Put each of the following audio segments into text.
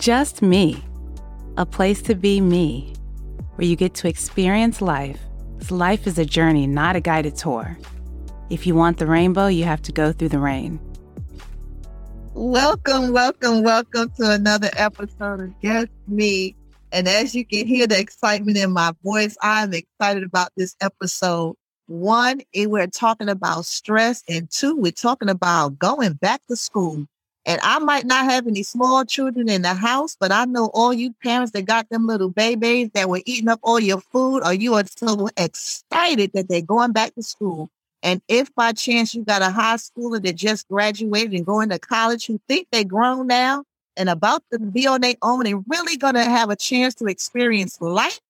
Just me, a place to be me, where you get to experience life. life is a journey, not a guided tour. If you want the rainbow, you have to go through the rain. Welcome, welcome, welcome to another episode of Just Me. And as you can hear the excitement in my voice, I'm excited about this episode. One, we're talking about stress, and two, we're talking about going back to school. And I might not have any small children in the house, but I know all you parents that got them little babies that were eating up all your food, or you are so excited that they're going back to school. And if by chance you got a high schooler that just graduated and going to college who think they're grown now and about to be on their own and really to have a chance to experience life,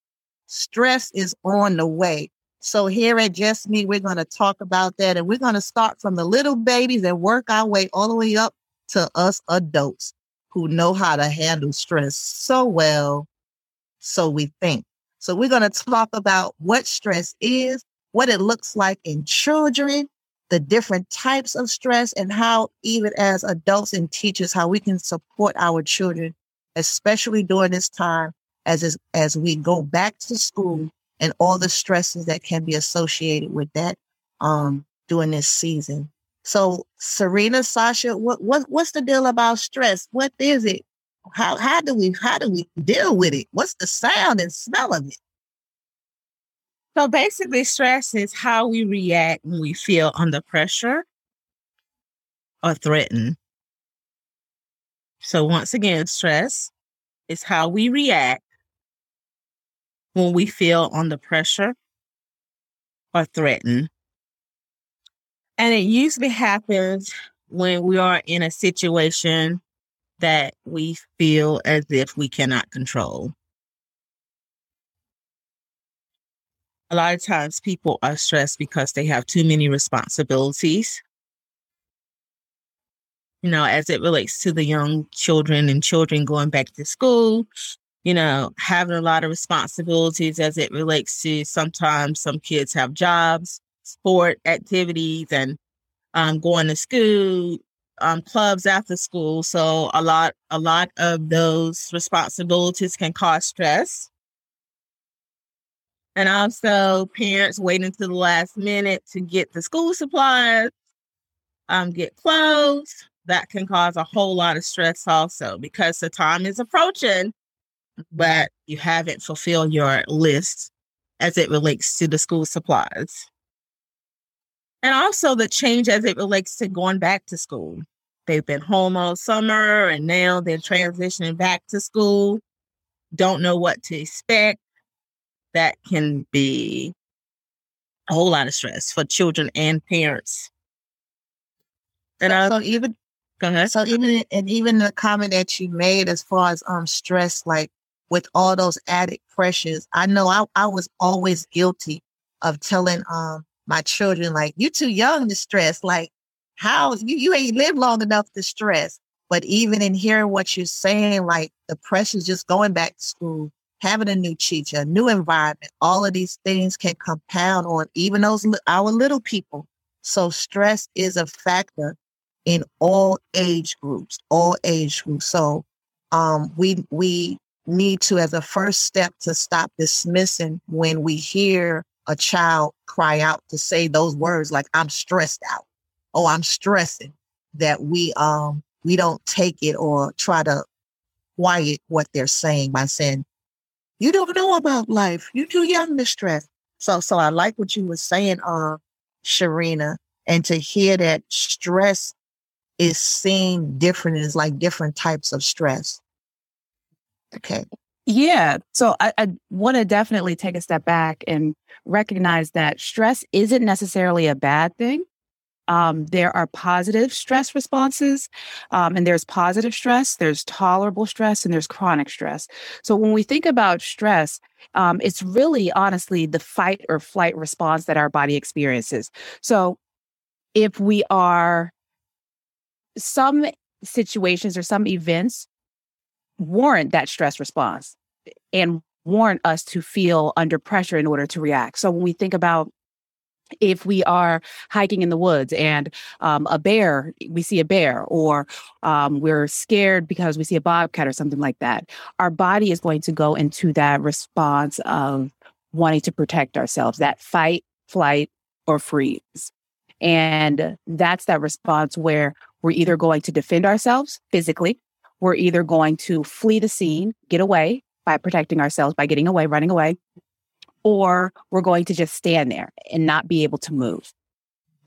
stress is on the way. So here at Just Me, we're going to talk about that. And we're going to start from the little babies and work our way all the way up to us adults who know how to handle stress so well, so we think. So we're going to talk about what stress is, what it looks like in children, the different types of stress, and how even as adults and teachers, how we can support our children, especially during this time as as we go back to school and all the stresses that can be associated with that um, during this season. So, Serena, Sasha, what, what what's the deal about stress? What is it? How how do we how do we deal with it? What's the sound and smell of it? So basically, stress is how we react when we feel under pressure or threatened. So once again, stress is how we react when we feel under pressure or threatened. And it usually happens when we are in a situation that we feel as if we cannot control. A lot of times people are stressed because they have too many responsibilities. You know, as it relates to the young children and children going back to school, you know, having a lot of responsibilities as it relates to sometimes some kids have jobs, sport activities and um, going to school, um, clubs after school. So a lot, a lot of those responsibilities can cause stress. And also parents waiting to the last minute to get the school supplies, um, get clothes. That can cause a whole lot of stress also because the time is approaching, but you haven't fulfilled your list as it relates to the school supplies. And also the change as it relates to going back to school. They've been home all summer and now they're transitioning back to school. Don't know what to expect. That can be a whole lot of stress for children and parents. And I, so even go ahead. So even and even the comment that you made as far as um stress, like with all those added pressures, I know I, I was always guilty of telling um my children, like, you too young to stress. Like, how you, you ain't lived long enough to stress. But even in hearing what you're saying, like the pressures just going back to school, having a new teacher, a new environment, all of these things can compound on even those our little people. So stress is a factor in all age groups, all age groups. So um, we we need to, as a first step, to stop dismissing when we hear a child cry out to say those words like I'm stressed out. Oh, I'm stressing that we um we don't take it or try to quiet what they're saying by saying, You don't know about life. You're too young to stress. So so I like what you were saying, uh, Sharina, and to hear that stress is seen different is like different types of stress. Okay. Yeah. So I, I want to definitely take a step back and recognize that stress isn't necessarily a bad thing. Um, there are positive stress responses, um, and there's positive stress, there's tolerable stress, and there's chronic stress. So when we think about stress, um, it's really honestly the fight or flight response that our body experiences. So if we are some situations or some events warrant that stress response and warrant us to feel under pressure in order to react. So when we think about if we are hiking in the woods and um, a bear, we see a bear, or um, we're scared because we see a bobcat or something like that, our body is going to go into that response of wanting to protect ourselves, that fight, flight, or freeze. And that's that response where we're either going to defend ourselves physically, we're either going to flee the scene, get away by protecting ourselves, by getting away, running away, or we're going to just stand there and not be able to move.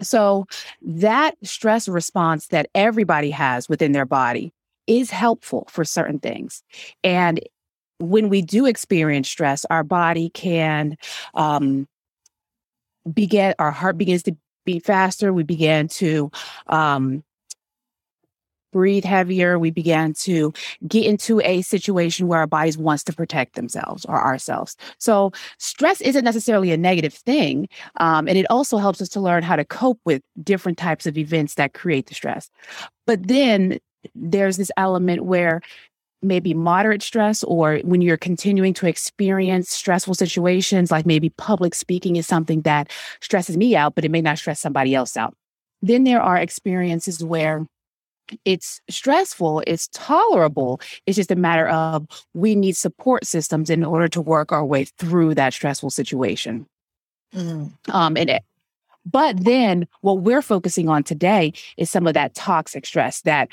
So, that stress response that everybody has within their body is helpful for certain things. And when we do experience stress, our body can um, begin, our heart begins to beat faster. We begin to um, breathe heavier. We began to get into a situation where our bodies wants to protect themselves or ourselves. So stress isn't necessarily a negative thing. Um, and it also helps us to learn how to cope with different types of events that create the stress. But then there's this element where maybe moderate stress or when you're continuing to experience stressful situations like maybe public speaking is something that stresses me out but it may not stress somebody else out then there are experiences where it's stressful, it's tolerable. It's just a matter of we need support systems in order to work our way through that stressful situation. Mm. Um, and it, but then what we're focusing on today is some of that toxic stress that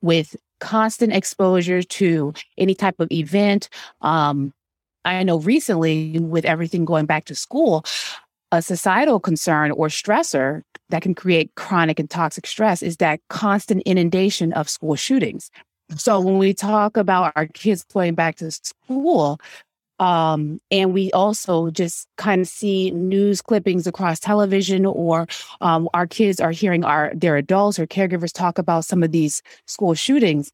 with constant exposure to any type of event, um, I know recently with everything going back to school, a societal concern or stressor that can create chronic and toxic stress is that constant inundation of school shootings. So when we talk about our kids going back to school, um, and we also just kind of see news clippings across television, or um, our kids are hearing our their adults or caregivers talk about some of these school shootings.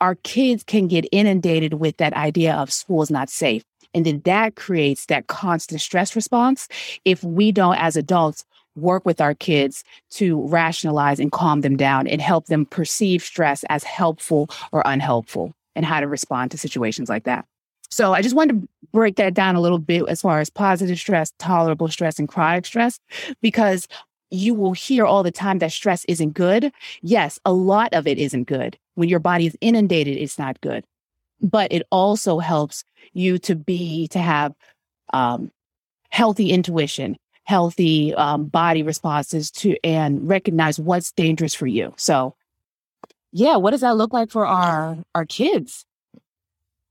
Our kids can get inundated with that idea of school is not safe. And then that creates that constant stress response if we don't, as adults, work with our kids to rationalize and calm them down and help them perceive stress as helpful or unhelpful and how to respond to situations like that. So I just wanted to break that down a little bit as far as positive stress, tolerable stress, and chronic stress, because you will hear all the time that stress isn't good. Yes, a lot of it isn't good. When your body is inundated, it's not good but it also helps you to be to have um, healthy intuition healthy um, body responses to and recognize what's dangerous for you. So yeah what does that look like for our our kids?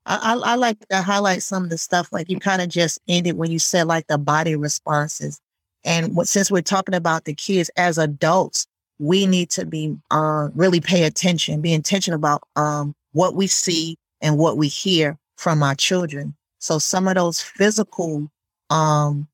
I, I, like to highlight some of the stuff like you kind of just ended when you said like the body responses. And what, since we're talking about the kids as adults we need to be uh, really pay attention be intentional about um, what we see and what we hear from our children. So some of those physical um,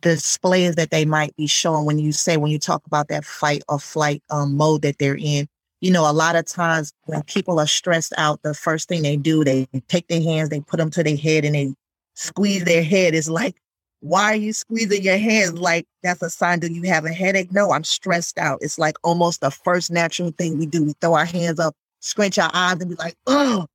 displays that they might be showing when you say, when you talk about that fight or flight um, mode that they're in, you know, a lot of times when people are stressed out, the first thing they do, they take their hands, they put them to their head and they squeeze their head. it's like, why are you squeezing your hands? Like that's a sign that you have a headache. No, I'm stressed out. It's like almost the first natural thing we do. We throw our hands up, scrunch our eyes, and be like, oh,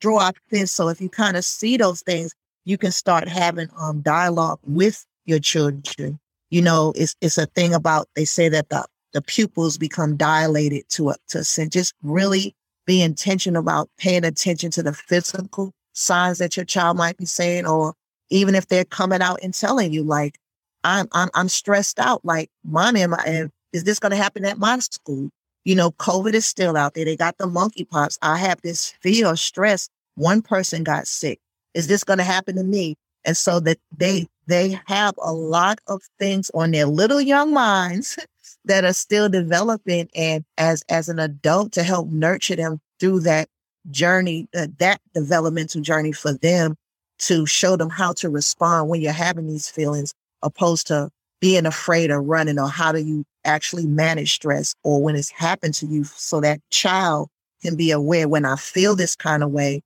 draw out this. So if you kind of see those things, you can start having um dialogue with your children. You know, it's it's a thing about they say that the the pupils become dilated to to a just really be intentional about paying attention to the physical signs that your child might be saying, or even if they're coming out and telling you like, I'm I'm I'm stressed out. Like, mommy, am I, is this going to happen at my school? You know, COVID is still out there. They got the monkeypox. I have this fear of stress. One person got sick. Is this going to happen to me? And so that they they have a lot of things on their little young minds that are still developing. And as as an adult to help nurture them through that journey, uh, that developmental journey for them to show them how to respond when you're having these feelings, opposed to being afraid of running or how do you actually manage stress or when it's happened to you so that child can be aware when I feel this kind of way,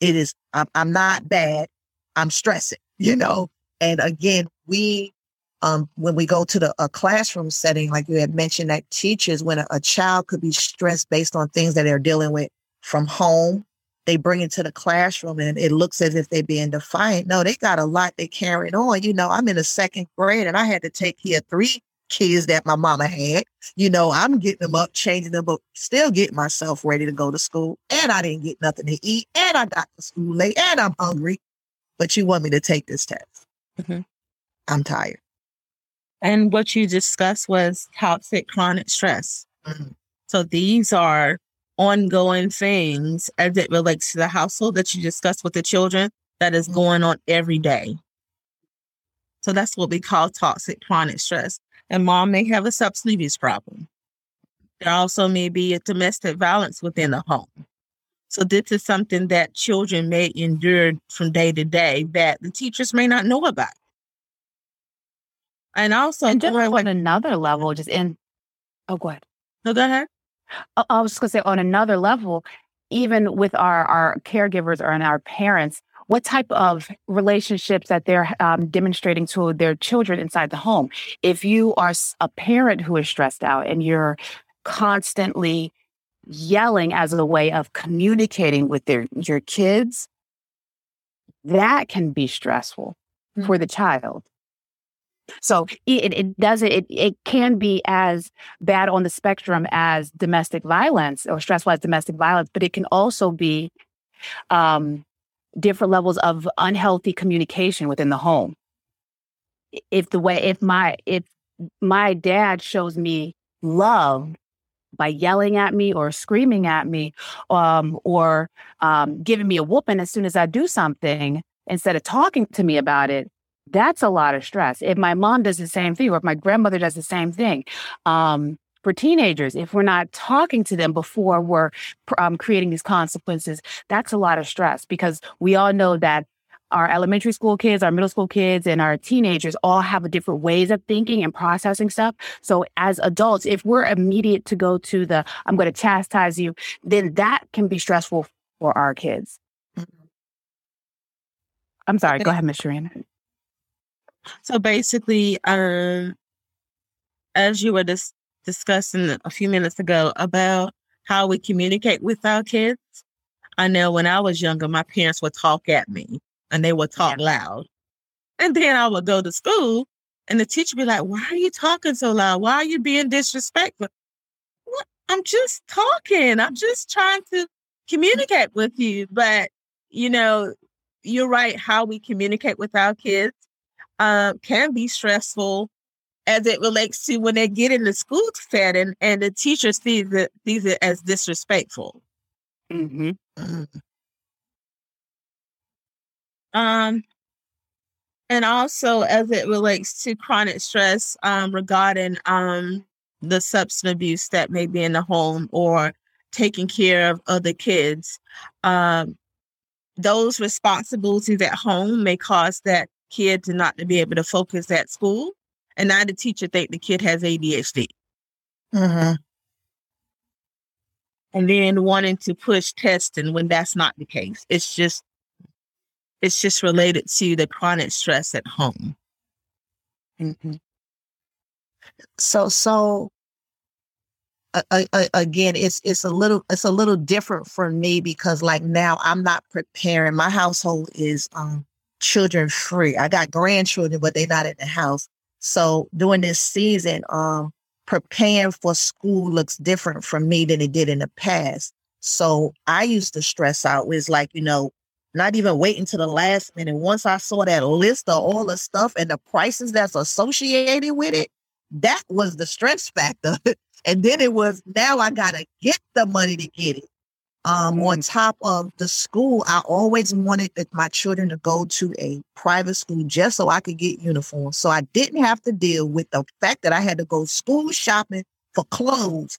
it is, I'm, I'm not bad. I'm stressing, you know? And again, we, um, when we go to the a classroom setting, like you had mentioned, that teachers, when a, a child could be stressed based on things that they're dealing with from home, they bring it to the classroom and it looks as if they're being defiant. No, they got a lot they carrying on. You know, I'm in the second grade and I had to take care of three kids that my mama had. You know, I'm getting them up, changing them, but still getting myself ready to go to school. And I didn't get nothing to eat. And I got to school late and I'm hungry. But you want me to take this test. Mm-hmm. I'm tired. And what you discussed was toxic chronic stress. Mm-hmm. So these are ongoing things as it relates to the household that you discuss with the children that is mm-hmm. going on every day. So that's what we call toxic chronic stress. And mom may have a substance abuse problem. There also may be a domestic violence within the home. So this is something that children may endure from day to day that the teachers may not know about. And also, and just on another level, just in, oh, go ahead. No, go ahead. I was just going to say on another level, even with our our caregivers or our parents, what type of relationships that they're um, demonstrating to their children inside the home. If you are a parent who is stressed out and you're constantly yelling as a way of communicating with their your kids, that can be stressful mm-hmm. for the child. So it, it doesn't, it, it can be as bad on the spectrum as domestic violence or stressful as domestic violence, but it can also be um, different levels of unhealthy communication within the home. If the way, if my, if my dad shows me love by yelling at me or screaming at me um, or um, giving me a whooping as soon as I do something instead of talking to me about it, that's a lot of stress. If my mom does the same thing, or if my grandmother does the same thing, um, for teenagers, if we're not talking to them before we're um, creating these consequences, that's a lot of stress because we all know that our elementary school kids, our middle school kids, and our teenagers all have different ways of thinking and processing stuff. So, as adults, if we're immediate to go to the I'm going to chastise you, then that can be stressful for our kids. Mm-hmm. I'm sorry. Go ahead, Miss Sharina. So basically, um, as you were dis- discussing a few minutes ago about how we communicate with our kids, I know when I was younger, my parents would talk at me and they would talk yeah. loud. And then I would go to school and the teacher would be like, Why are you talking so loud? Why are you being disrespectful? What? I'm just talking. I'm just trying to communicate with you. But, you know, you're right, how we communicate with our kids uh, can be stressful as it relates to when they get in the school setting and the teacher sees it sees it as disrespectful. Mm-hmm. Um, and also as it relates to chronic stress um, regarding um, the substance abuse that may be in the home or taking care of other kids. Um, those responsibilities at home may cause that kid to not to be able to focus at school, and now the teacher think the kid has ADHD. Mm-hmm. And then wanting to push testing when that's not the case. It's just it's just related to the chronic stress at home. Mm-hmm. So so uh, uh, again it's it's a little it's a little different for me because like now I'm not preparing my household is um children free. I got grandchildren, but they're not in the house. So during this season, um, preparing for school looks different for me than it did in the past. So I used to stress out It's like, you know, not even waiting to the last minute. Once I saw that list of all the stuff and the prices that's associated with it, that was the stress factor. and then it was now I gotta get the money to get it. Um, on mm. top of the school, I always wanted my children to go to a private school just so I could get uniforms. So I didn't have to deal with the fact that I had to go school shopping for clothes,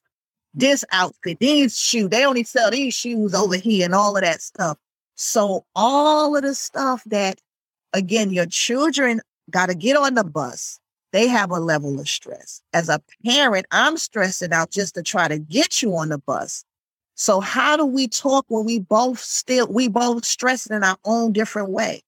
this outfit, these shoes. They only sell these shoes over here and all of that stuff. So all of the stuff that, again, your children got to get on the bus. They have a level of stress. As a parent, I'm stressing out just to try to get you on the bus. So how do we talk when we both still we both stress in our own different way?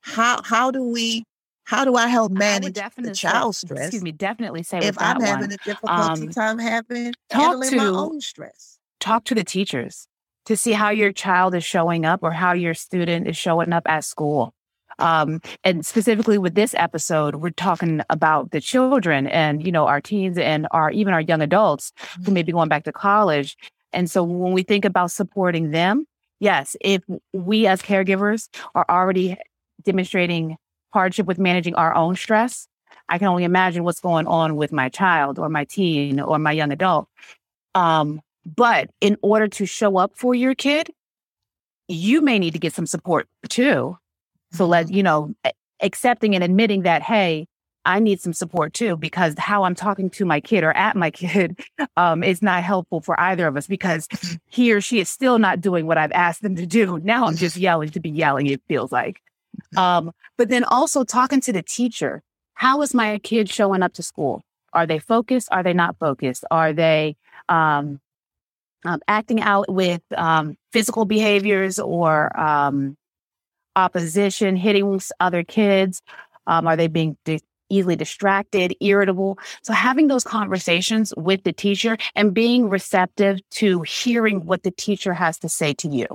How how do we how do I help manage I the child stress? Excuse me, definitely say if I'm having one. a difficulty um, time having talk to, my own stress. Talk to the teachers. To see how your child is showing up or how your student is showing up at school. Um, and specifically with this episode, we're talking about the children and, you know, our teens and our even our young adults who mm-hmm. may be going back to college. And so when we think about supporting them, yes, if we as caregivers are already demonstrating hardship with managing our own stress, I can only imagine what's going on with my child or my teen or my young adult. Um, but in order to show up for your kid, you may need to get some support too. So let, you know, accepting and admitting that, hey, I need some support too, because how I'm talking to my kid or at my kid um, is not helpful for either of us because he or she is still not doing what I've asked them to do. Now I'm just yelling to be yelling, it feels like. Um, but then also talking to the teacher. How is my kid showing up to school? Are they focused? Are they not focused? Are they um, um, acting out with um, physical behaviors or um, opposition, hitting other kids? Um, are they being easily distracted, irritable? So, having those conversations with the teacher and being receptive to hearing what the teacher has to say to you.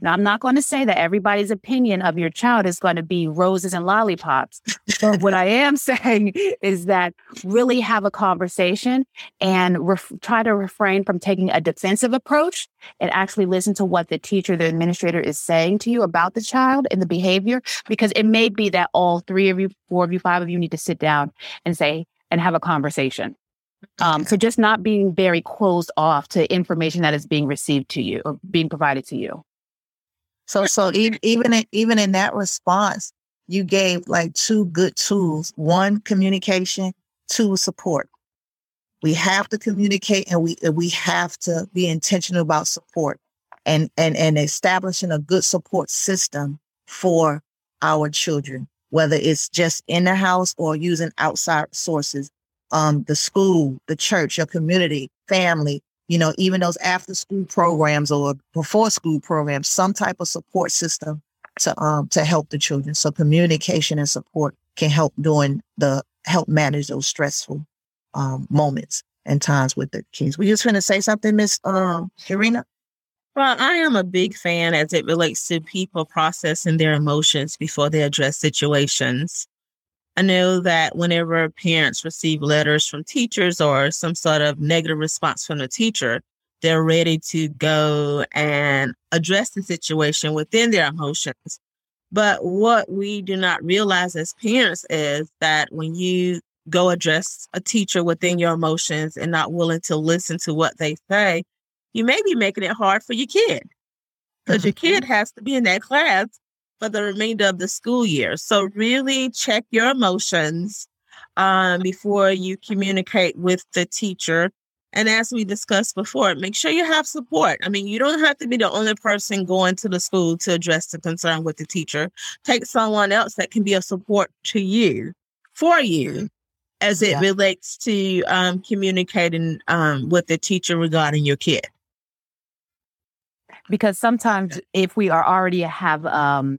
Now, I'm not going to say that everybody's opinion of your child is going to be roses and lollipops. but what I am saying is that really have a conversation and ref- try to refrain from taking a defensive approach and actually listen to what the teacher, the administrator is saying to you about the child and the behavior, because it may be that all three of you, four of you, five of you need to sit down and say, and have a conversation. Um, so just not being very closed off to information that is being received to you or being provided to you. So, so even even in, even in that response, you gave like two good tools: one, communication; two, support. We have to communicate, and we we have to be intentional about support, and and and establishing a good support system for our children, whether it's just in the house or using outside sources, um, the school, the church, your community, family, you know, even those after school programs or before school programs, some type of support system to um to help the children. So communication and support can help during the help manage those stressful um, moments and times with the kids. Were you just to say something, Miss um, Irina? Well, I am a big fan as it relates to people processing their emotions before they address situations. I know that whenever parents receive letters from teachers or some sort of negative response from the teacher, they're ready to go and address the situation within their emotions. But what we do not realize as parents is that when you go address a teacher within your emotions and not willing to listen to what they say, you may be making it hard for your kid because mm-hmm. your kid has to be in that class for the remainder of the school year. So really check your emotions um, before you communicate with the teacher. And as we discussed before, make sure you have support. I mean, you don't have to be the only person going to the school to address the concern with the teacher. Take someone else that can be a support to you, for you, as it yeah. relates to um, communicating um, with the teacher regarding your kid because sometimes if we are already have um,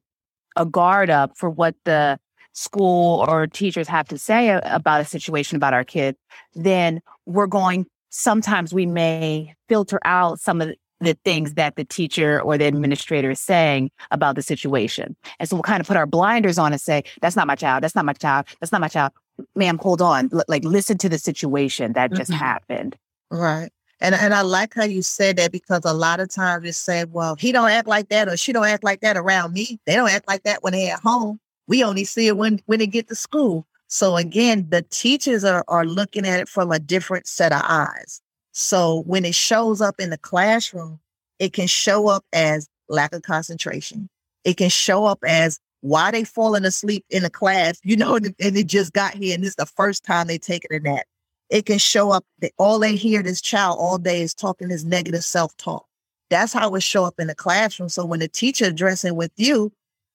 a guard up for what the school or teachers have to say about a situation about our kid, then we're going, sometimes we may filter out some of the things that the teacher or the administrator is saying about the situation. And so we'll kind of put our blinders on and say, that's not my child. That's not my child. That's not my child. Ma'am, hold on. L- like listen to the situation that just mm-hmm. happened. Right. And and I like how you said that because a lot of times you say, well, he don't act like that or she don't act like that around me. They don't act like that when they're at home. We only see it when when they get to school. So again, the teachers are, are looking at it from a different set of eyes. So when it shows up in the classroom, it can show up as lack of concentration. It can show up as why they falling asleep in the class, you know, and, and it just got here and this is the first time they taken a nap it can show up all they hear this child all day is talking this negative self-talk. That's how it show up in the classroom. So when the teacher addressing with you,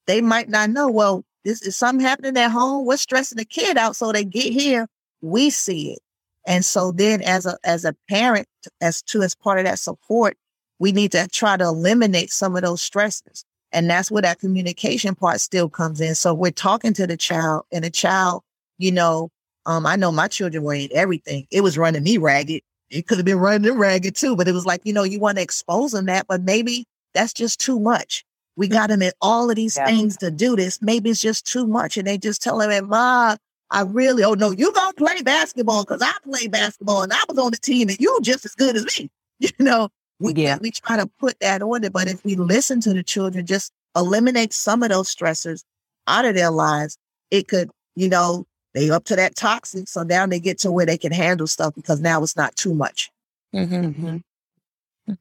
they might not know, well, this is something happening at home. We're stressing the kid out. So they get here, we see it. And so then as a as a parent, as to as part of that support, we need to try to eliminate some of those stresses. And that's where that communication part still comes in. So we're talking to the child and the child, you know, um, I know my children were in everything. It was running me ragged. it could have been running them ragged too, but it was like, you know, you want to expose them that, but maybe that's just too much. We got them in all of these yeah. things to do this. Maybe it's just too much. And they just tell him, Ma, I really, oh no, you gonna play basketball because I play basketball and I was on the team and you just as good as me. You know, we, yeah. we try to put that on it. But if we listen to the children, just eliminate some of those stressors out of their lives, it could, you know, they up to that toxic. So now they get to where they can handle stuff because now it's not too much. Mm-hmm. mm-hmm.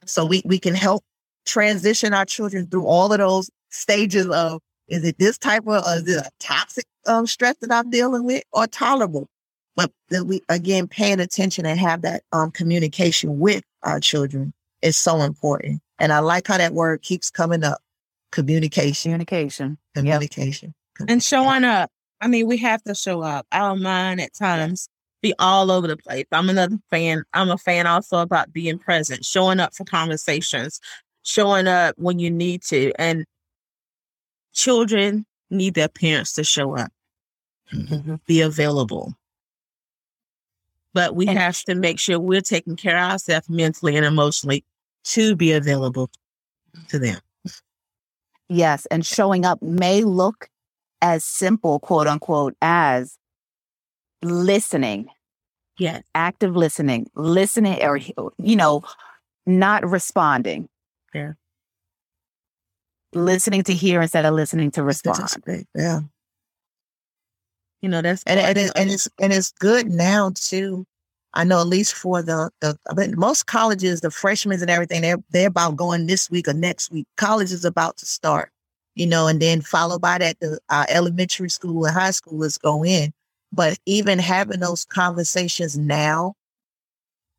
So we, we can help transition our children through all of those stages of is it this type of uh, is it a toxic um, stress that I'm dealing with or tolerable? But that we again paying attention and have that um, communication with our children is so important. And I like how that word keeps coming up. Communication. Communication. Communication. Yep. And showing up. I mean, we have to show up. Our mind at times be all over the place. I'm another fan. I'm a fan also about being present, showing up for conversations, showing up when you need to. And children need their parents to show up, mm-hmm. be available. But we and have to make sure we're taking care of ourselves mentally and emotionally to be available to them. Yes. And showing up may look as simple, quote unquote, as listening. Yes. Active listening, listening, or, you know, not responding. Yeah. Listening to hear instead of listening to respond. Yeah. You know, that's and, and, it, and it's and it's good now too. I know at least for the the I mean, most colleges, the freshmen and everything, they're they're about going this week or next week. College is about to start, you know, and then followed by that, the uh, elementary school and high schoolers go in. But even having those conversations now,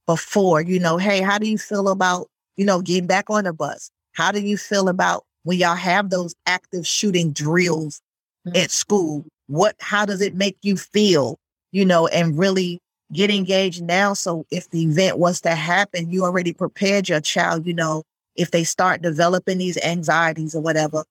before, you know, hey, how do you feel about you know, getting back on the bus. How do you feel about when y'all have those active shooting drills mm-hmm. at school? What, how does it make you feel, you know, and really get engaged now? So if the event was to happen, you already prepared your child, you know, if they start developing these anxieties or whatever,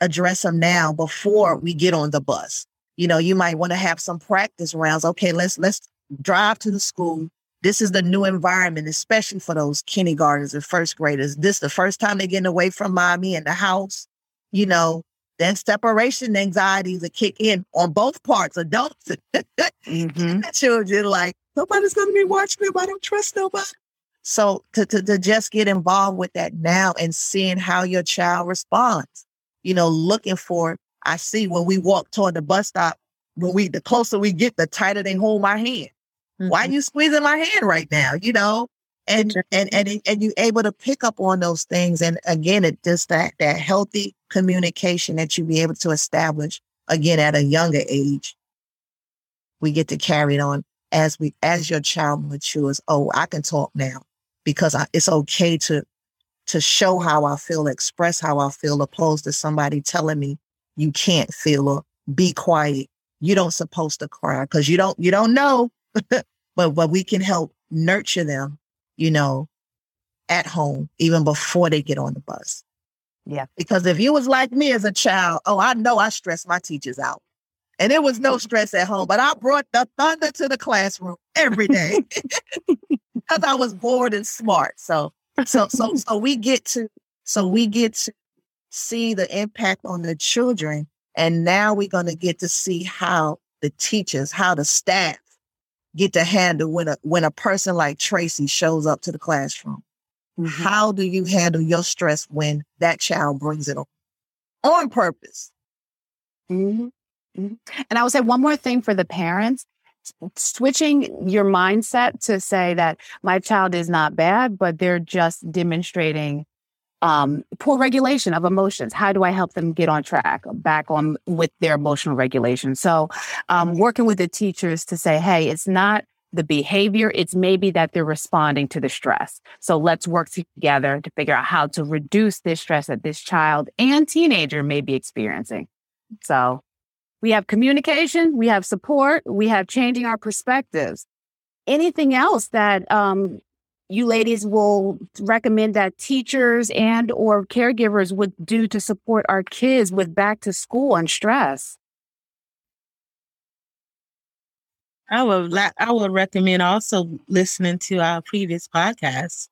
address them now before we get on the bus. You know, you might want to have some practice rounds. Okay, let's let's drive to the school this is the new environment, especially for those kindergartners and first graders. This is the first time they're getting away from mommy and the house, you know, then separation anxieties will kick in on both parts, adults mm-hmm. children. Like, nobody's going to be watching them. I don't trust nobody. So to, to, to just get involved with that now and seeing how your child responds, you know, looking for, I see when we walk toward the bus stop, when we, the closer we get, the tighter they hold my hand. Mm-hmm. Why are you squeezing my hand right now? You know, and and and and you able to pick up on those things. And again, it just that that healthy communication that you be able to establish again at a younger age. We get to carry it on as we as your child matures. Oh, I can talk now because I, it's okay to to show how I feel, express how I feel, opposed to somebody telling me you can't feel or be quiet. You don't supposed to cry because you don't you don't know but but we can help nurture them, you know, at home even before they get on the bus. Yeah. Because if you was like me as a child, oh, I know I stressed my teachers out. And there was no stress at home, but I brought the thunder to the classroom every day because I was bored and smart. So, so, so, so we get to, so we get to see the impact on the children. And now we're going to get to see how the teachers, how the staff, get to handle when a when a person like Tracy shows up to the classroom? Mm-hmm. How do you handle your stress when that child brings it on on purpose? Mm-hmm. Mm-hmm. And I would say one more thing for the parents switching your mindset to say that my child is not bad, but they're just demonstrating um, poor regulation of emotions. How do I help them get on track, back on with their emotional regulation? So, um, working with the teachers to say, hey, it's not the behavior, it's maybe that they're responding to the stress. So, let's work together to figure out how to reduce this stress that this child and teenager may be experiencing. So, we have communication, we have support, we have changing our perspectives. Anything else that um, you ladies will recommend that teachers and or caregivers would do to support our kids with back to school and stress I would I would recommend also listening to our previous podcast.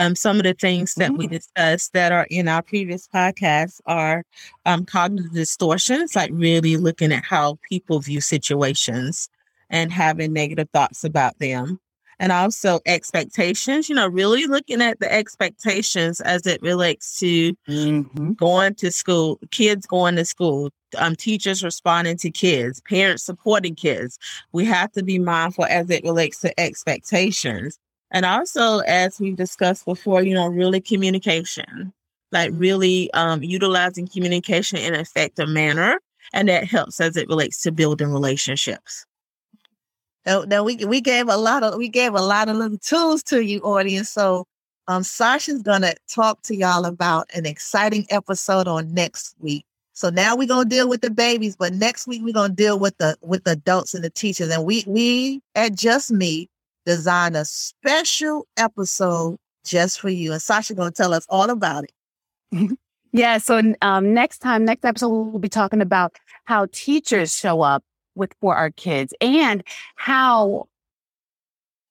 Um, some of the things that we mm-hmm. discussed that are in our previous podcast are um, cognitive distortions, like really looking at how people view situations and having negative thoughts about them and also expectations, you know, really looking at the expectations as it relates to mm-hmm. going to school, kids going to school, um, teachers responding to kids, parents supporting kids. We have to be mindful as it relates to expectations. And also, as we've discussed before, you know, really communication, like really um, utilizing communication in an effective manner. And that helps as it relates to building relationships. Now, now we we gave a lot of we gave a lot of little tools to you, audience. So um Sasha's gonna talk to y'all about an exciting episode on next week. So now we're gonna deal with the babies, but next week we're gonna deal with the with the adults and the teachers. And we we at Just Me designed a special episode just for you. And Sasha gonna tell us all about it. yeah. So um, next time, next episode, we'll be talking about how teachers show up with for our kids and how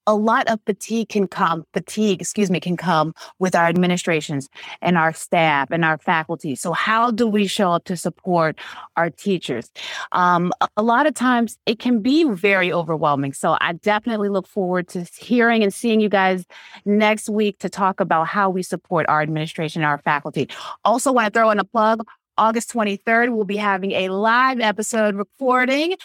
a lot of fatigue can come fatigue excuse me can come with our administrations and our staff and our faculty. So how do we show up to support our teachers? Um, a lot of times it can be very overwhelming. So i definitely look forward to hearing and seeing you guys next week to talk about how we support our administration and our faculty. Also want to throw in a plug August 23rd, we'll be having a live episode recording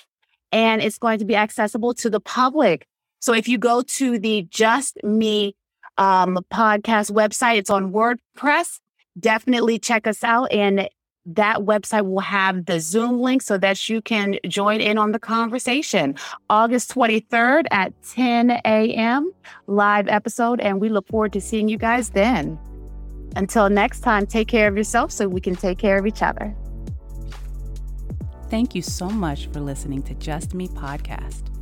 and it's going to be accessible to the public. So if you go to the Just Me um, podcast website, it's on WordPress. Definitely check us out. And that website will have the Zoom link so that you can join in on the conversation. August 23rd at 10 a.m. live episode. And we look forward to seeing you guys then. Until next time, take care of yourself so we can take care of each other. Thank you so much for listening to Just Me podcast.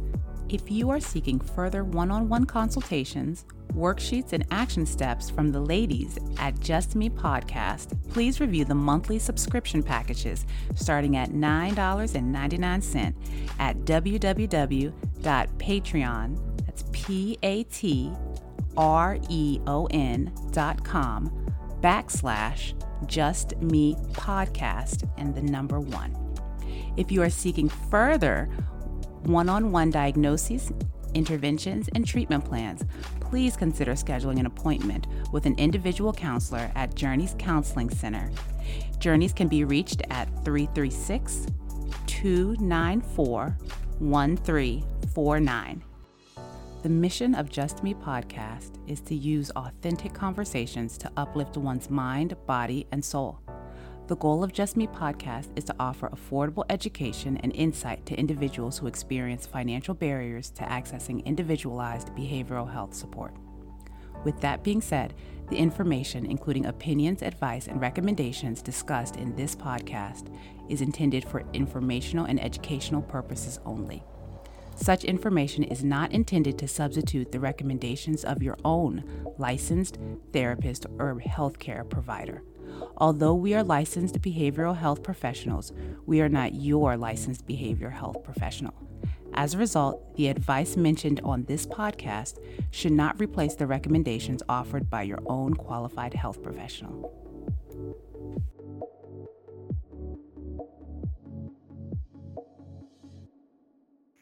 If you are seeking further one on one consultations, worksheets, and action steps from the ladies at Just Me Podcast, please review the monthly subscription packages starting at $9.99 at www.patreon, that's P-A-T-R-E-O-N dot com backslash Just Me Podcast and the number one. If you are seeking further one on one diagnoses, interventions, and treatment plans, please consider scheduling an appointment with an individual counselor at Journeys Counseling Center. Journeys can be reached at 336 294 1349. The mission of Just Me podcast is to use authentic conversations to uplift one's mind, body, and soul. The goal of Just Me podcast is to offer affordable education and insight to individuals who experience financial barriers to accessing individualized behavioral health support. With that being said, the information, including opinions, advice, and recommendations discussed in this podcast, is intended for informational and educational purposes only. Such information is not intended to substitute the recommendations of your own licensed therapist or healthcare provider. Although we are licensed behavioral health professionals, we are not your licensed behavioral health professional. As a result, the advice mentioned on this podcast should not replace the recommendations offered by your own qualified health professional.